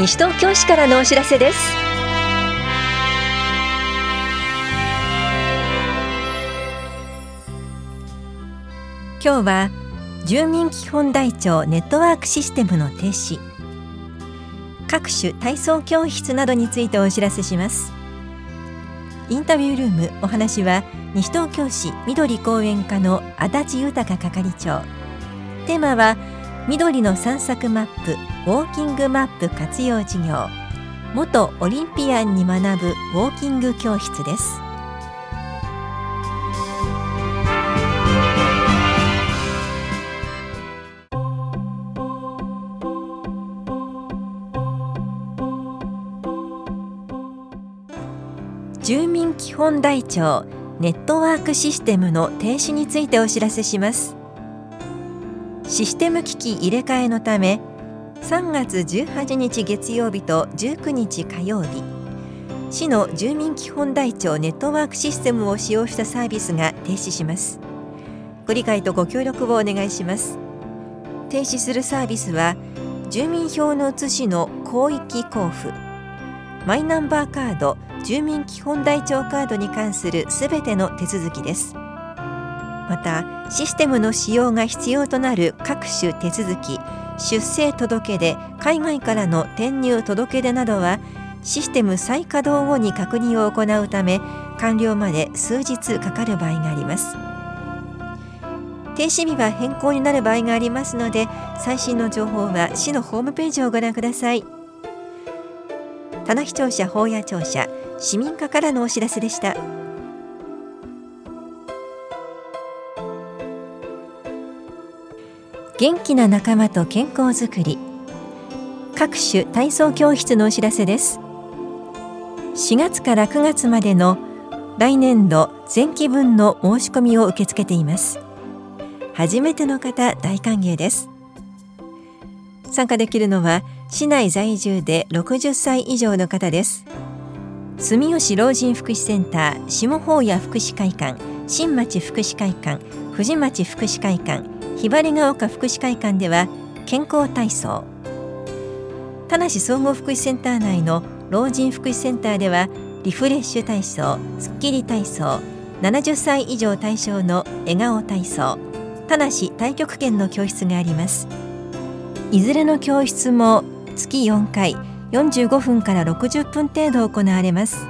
西東京市からのお知らせです。今日は住民基本台帳ネットワークシステムの停止。各種体操教室などについてお知らせします。インタビュールームお話は西東京市緑公園課の足立豊係長。テーマは緑の散策マップウォーキングマップ活用事業。元オリンピアンに学ぶウォーキング教室です。住民基本台帳ネットワークシステムの停止についてお知らせします。システム機器入れ替えのため3月18日月曜日と19日火曜日市の住民基本台帳ネットワークシステムを使用したサービスが停止します。ご理解とご協力をお願いします。停止するサービスは住民票の写しの広域交付マイナンバーカード住民基本台帳カードに関するすべての手続きです。またシステムの使用が必要となる各種手続き出生届出海外からの転入届出などはシステム再稼働後に確認を行うため完了まで数日かかる場合があります。停止日は変更になる場合がありますので最新の情報は市のホームページをご覧ください。棚視聴者法や庁舎市民課からのお知らせでした。元気な仲間と健康づくり。各種体操教室のお知らせです。4月から9月までの来年度前期分の申し込みを受け付けています。初めての方大歓迎です。参加できるのは市内在住で60歳以上の方です。住吉老人福祉センター下法屋福祉会館新町福祉会館藤町福祉会館ひばりが丘福祉会館では健康体操。田無総合福祉センター内の老人福祉センターではリフレッシュ体操スッキリ体操70歳以上対象の笑顔体操田無太極拳の教室があります。いずれの教室も月4回45分から60分程度行われます。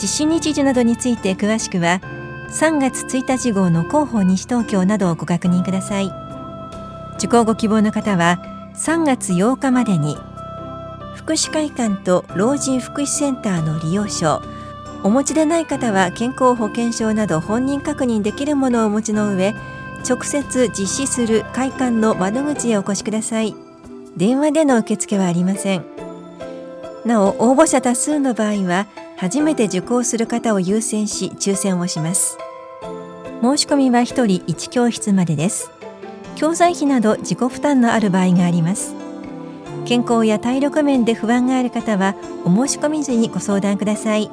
実施日時などについて詳しくは3月1日号の広報西東京などをご確認ください。受講ご希望の方は3月8日までに福祉会館と老人福祉センターの利用証お持ちでない方は健康保険証など本人確認できるものをお持ちの上直接実施する会館の窓口へお越しください。電話での受付はありません。なお応募者多数の場合は初めて受講する方を優先し抽選をします。申し込みは1人1教室までです。教材費など自己負担のある場合があります。健康や体力面で不安がある方はお申し込み時にご相談ください。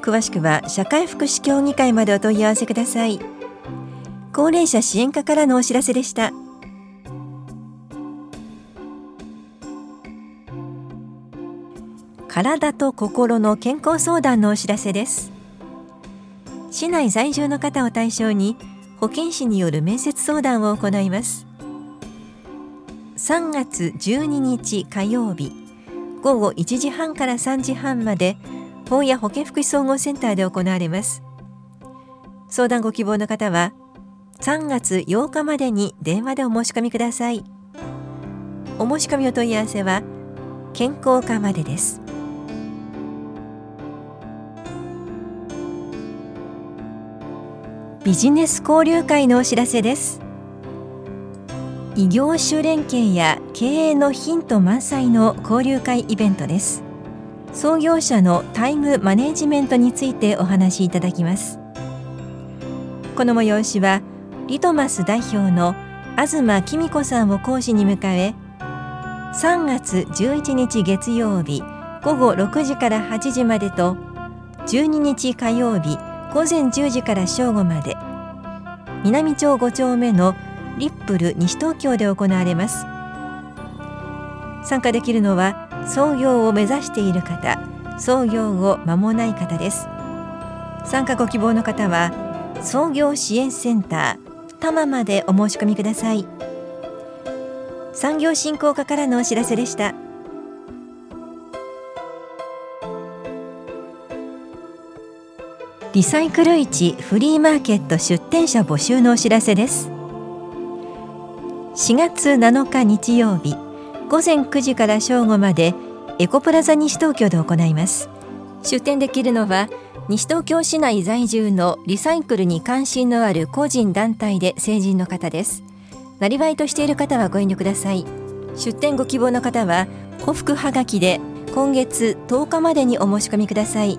詳しくは社会福祉協議会までお問い合わせください。高齢者支援課からのお知らせでした。体と心の健康相談のお知らせです。市内在住の方を対象に保健師による面接相談を行います。3月12日火曜日午後1時半から3時半まで本屋保健福祉総合センターで行われます。相談ご希望の方は3月8日までに電話でお申し込みください。お申し込みお問い合わせは健康課までです。ビジネス交流会のお知らせです。異業種連携や経営のヒント満載の交流会イベントです。創業者のタイムマネジメントについてお話しいただきます。この催しはリトマス代表の東紀美子さんを講師に迎え3月11日月曜日午後6時から8時までと12日火曜日午前10時から正午まで。南町5丁目のリップル西東京で行われます。参加できるのは創業を目指している方創業を間もない方です。参加ご希望の方は創業支援センター多摩までお申し込みください。産業振興課からのお知らせでした。リサイクル市フリーマーケット出店者募集のお知らせです。4月7日日曜日午前9時から正午までエコプラザ西東京で行います。出店できるのは西東京市内在住のリサイクルに関心のある個人団体で成人の方です。なりわいとしている方はご遠慮ください。出店ご希望の方は古服はがきで今月10日までにお申し込みください。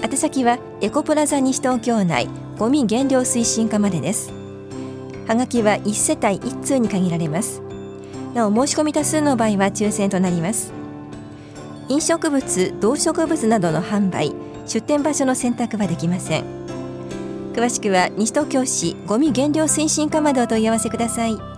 宛先はエコプラザ西東京内ゴミ減量推進課までです。はがきは1世帯1通に限られます。なお申し込み多数の場合は抽選となります。飲食物動植物などの販売出店場所の選択はできません。詳しくは西東京市ごみ減量推進課までお問い合わせください。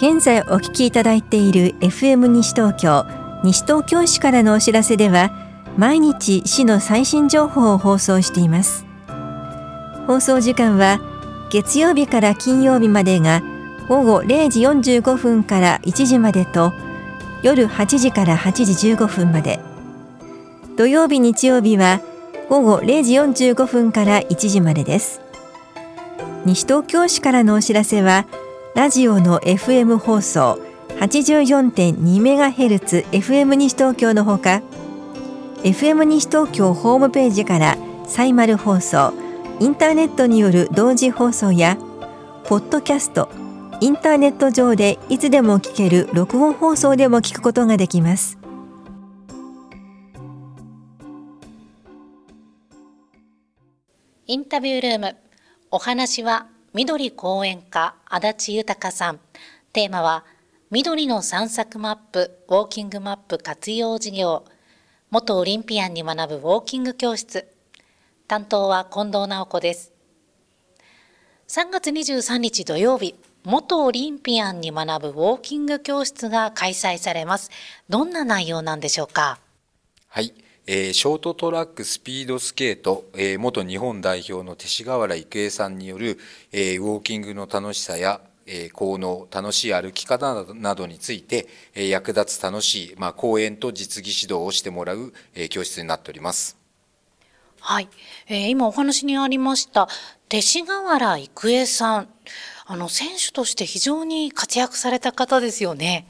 現在お聞きいただいている FM 西東京西東京市からのお知らせでは毎日市の最新情報を放送しています。放送時間は月曜日から金曜日までが午後0時45分から1時までと夜8時から8時15分まで。土曜日日曜日は午後0時45分から1時までです。西東京市からのお知らせはラジオの FM 放送 84.2MHz FM 西東京のほか FM 西東京ホームページからサイマル放送インターネットによる同時放送やポッドキャストインターネット上でいつでも聞ける録音放送でも聞くことができます。インタビュールームお話は緑講演家足立豊さん。テーマは緑の散策マップウォーキングマップ活用事業。元オリンピアンに学ぶウォーキング教室。担当は近藤直子です。3月23日土曜日元オリンピアンに学ぶウォーキング教室が開催されます。どんな内容なんでしょうか？はい。えー、ショートトラックスピードスケート、えー、元日本代表の勅使河原郁恵さんによる、えー、ウォーキングの楽しさや、えー、効能、楽しい歩き方などについて、えー、役立つ楽しい、まあ、講演と実技指導をしてもらう、えー、教室になっております。はい。えー、今お話にありました、勅使河原郁恵さん。あの、選手として非常に活躍された方ですよね。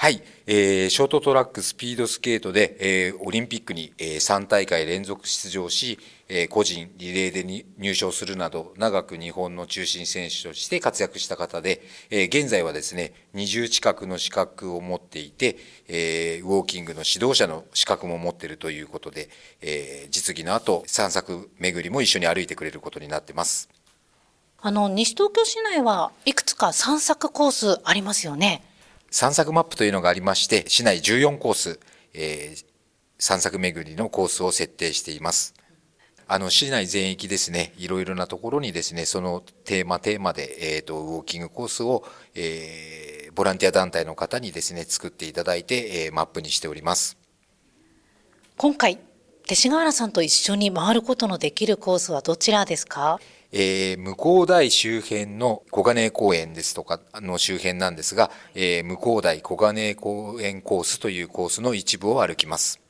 はい、えー、ショートトラックスピードスケートで、えー、オリンピックに、えー、3大会連続出場し、えー、個人リレーでに入賞するなど、長く日本の中心選手として活躍した方で、えー、現在はですね、20近くの資格を持っていて、えー、ウォーキングの指導者の資格も持っているということで、えー、実技の後、散策巡りも一緒に歩いてくれることになってます。あの、西東京市内はいくつか散策コースありますよね。散策マップというのがありまして、市内14コース、えー、散策巡りのコースを設定しています。あの、市内全域ですね、いろいろなところにですね、そのテーマテーマで、えっ、ー、と、ウォーキングコースを、えー、ボランティア団体の方にですね、作っていただいて、えー、マップにしております。今回、勅使河原さんと一緒に回ることのできるコースはどちらですか？えー、向こう台周辺の小金公園ですとかの周辺なんですが、えー、向こう台小金公園コースというコースの一部を歩きます。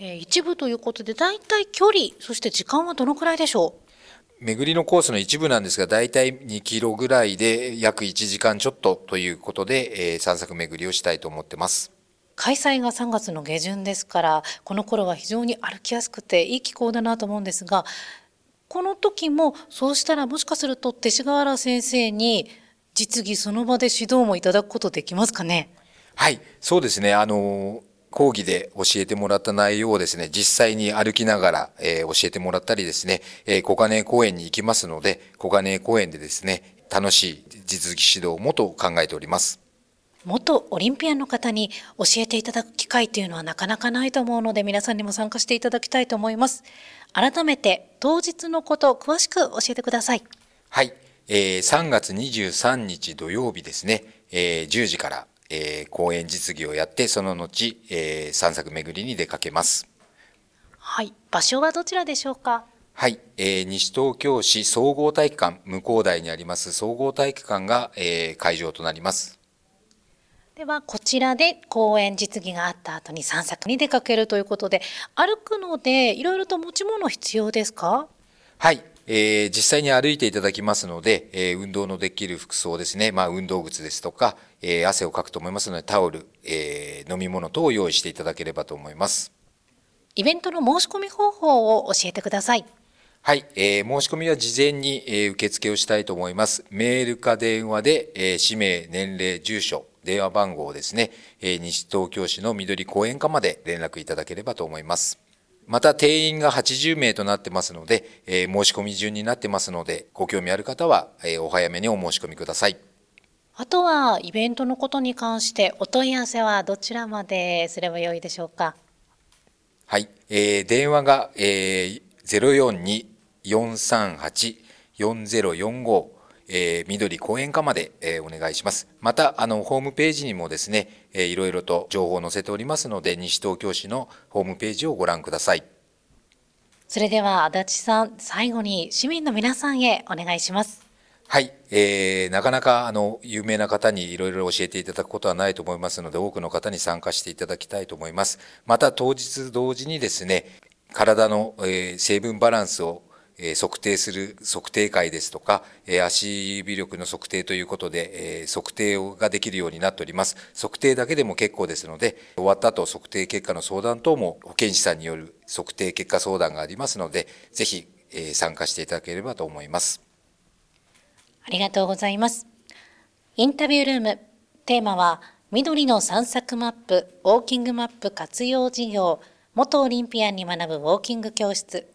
えー、一部ということで、大体距離、そして時間はどのくらいでしょう？巡りのコースの一部なんですが、大体2キロぐらいで約1時間ちょっとということで、えー、散策巡りをしたいと思ってます。開催が3月の下旬ですから、この頃は非常に歩きやすくていい気候だなと思うんですが、この時もそうしたらもしかすると勅使河原先生に実技その場で指導もいただくことできますかね？はい、そうですね。あの、講義で教えてもらった内容をですね、実際に歩きながら、えー、教えてもらったりですね、えー、小金公園に行きますので、小金公園でですね、楽しい実技指導もと考えております。元オリンピアンの方に教えていただく機会というのはなかなかないと思うので皆さんにも参加していただきたいと思います。改めて当日のことを詳しく教えてください。はい。えー、3月23日土曜日ですね、えー、10時から、えー、公演実技をやって、その後、えー、散策巡りに出かけます。はい。場所はどちらでしょうか？はい、えー、西東京市総合体育館、向こう台にあります総合体育館が、えー、会場となります。では、こちらで公園実技があった後に散策に出かけるということで、歩くのでいろいろと持ち物必要ですか？はい、えー、実際に歩いていただきますので、えー、運動のできる服装ですね、まあ、運動靴ですとか、えー、汗をかくと思いますので、タオル、えー、飲み物等を用意していただければと思います。イベントの申し込み方法を教えてください。はい、えー、申し込みは事前に、えー、受付をしたいと思います。メールか電話で、えー、氏名、年齢、住所、電話番号をですね、えー、西東京市の緑公園課まで連絡いただければと思います。また定員が80名となってますので、えー、申し込み順になってますので、ご興味ある方は、えー、お早めにお申し込みください。あとは、イベントのことに関してお問い合わせはどちらまですればよいでしょうか？はい、えー、電話が、えー、042-438-4045えー、緑講演課まで、えー、お願いします。また、あの、ホームページにもですね、えー、いろいろと情報を載せておりますので、西東京市のホームページをご覧ください。それでは、足立さん、最後に市民の皆さんへお願いします。はい、えー、なかなかあの有名な方にいろいろ教えていただくことはないと思いますので、多くの方に参加していただきたいと思います。また当日同時にですね、体の、えー、成分バランスをえ測定する測定会ですとか、え足指力の測定ということで、え測定ができるようになっております。測定だけでも結構ですので、終わった後測定結果の相談等も保健師さんによる測定結果相談がありますので、ぜひ、え参加していただければと思います。ありがとうございます。インタビュールーム、テーマは、緑の散策マップ、ウォーキングマップ活用事業、元オリンピアンに学ぶウォーキング教室、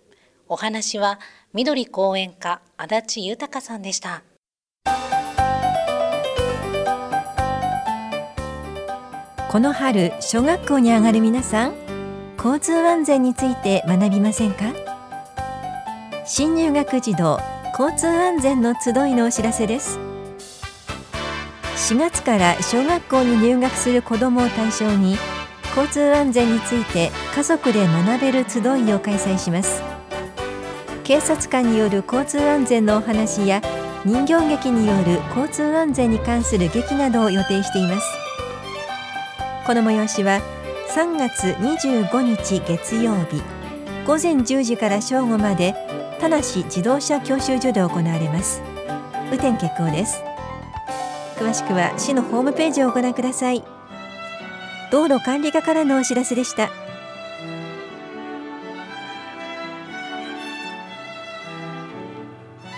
お話は緑講演家足立豊さんでした。この春小学校に上がる皆さん交通安全について学びませんか？新入学児童交通安全の集いのお知らせです。4月から小学校に入学する子どもを対象に交通安全について家族で学べる集いを開催します。警察官による交通安全のお話や人形劇による交通安全に関する劇などを予定しています。この催しは3月25日月曜日午前10時から正午まで田無自動車教習所で行われます。雨天決行です。詳しくは市のホームページをご覧ください。道路管理課からのお知らせでした。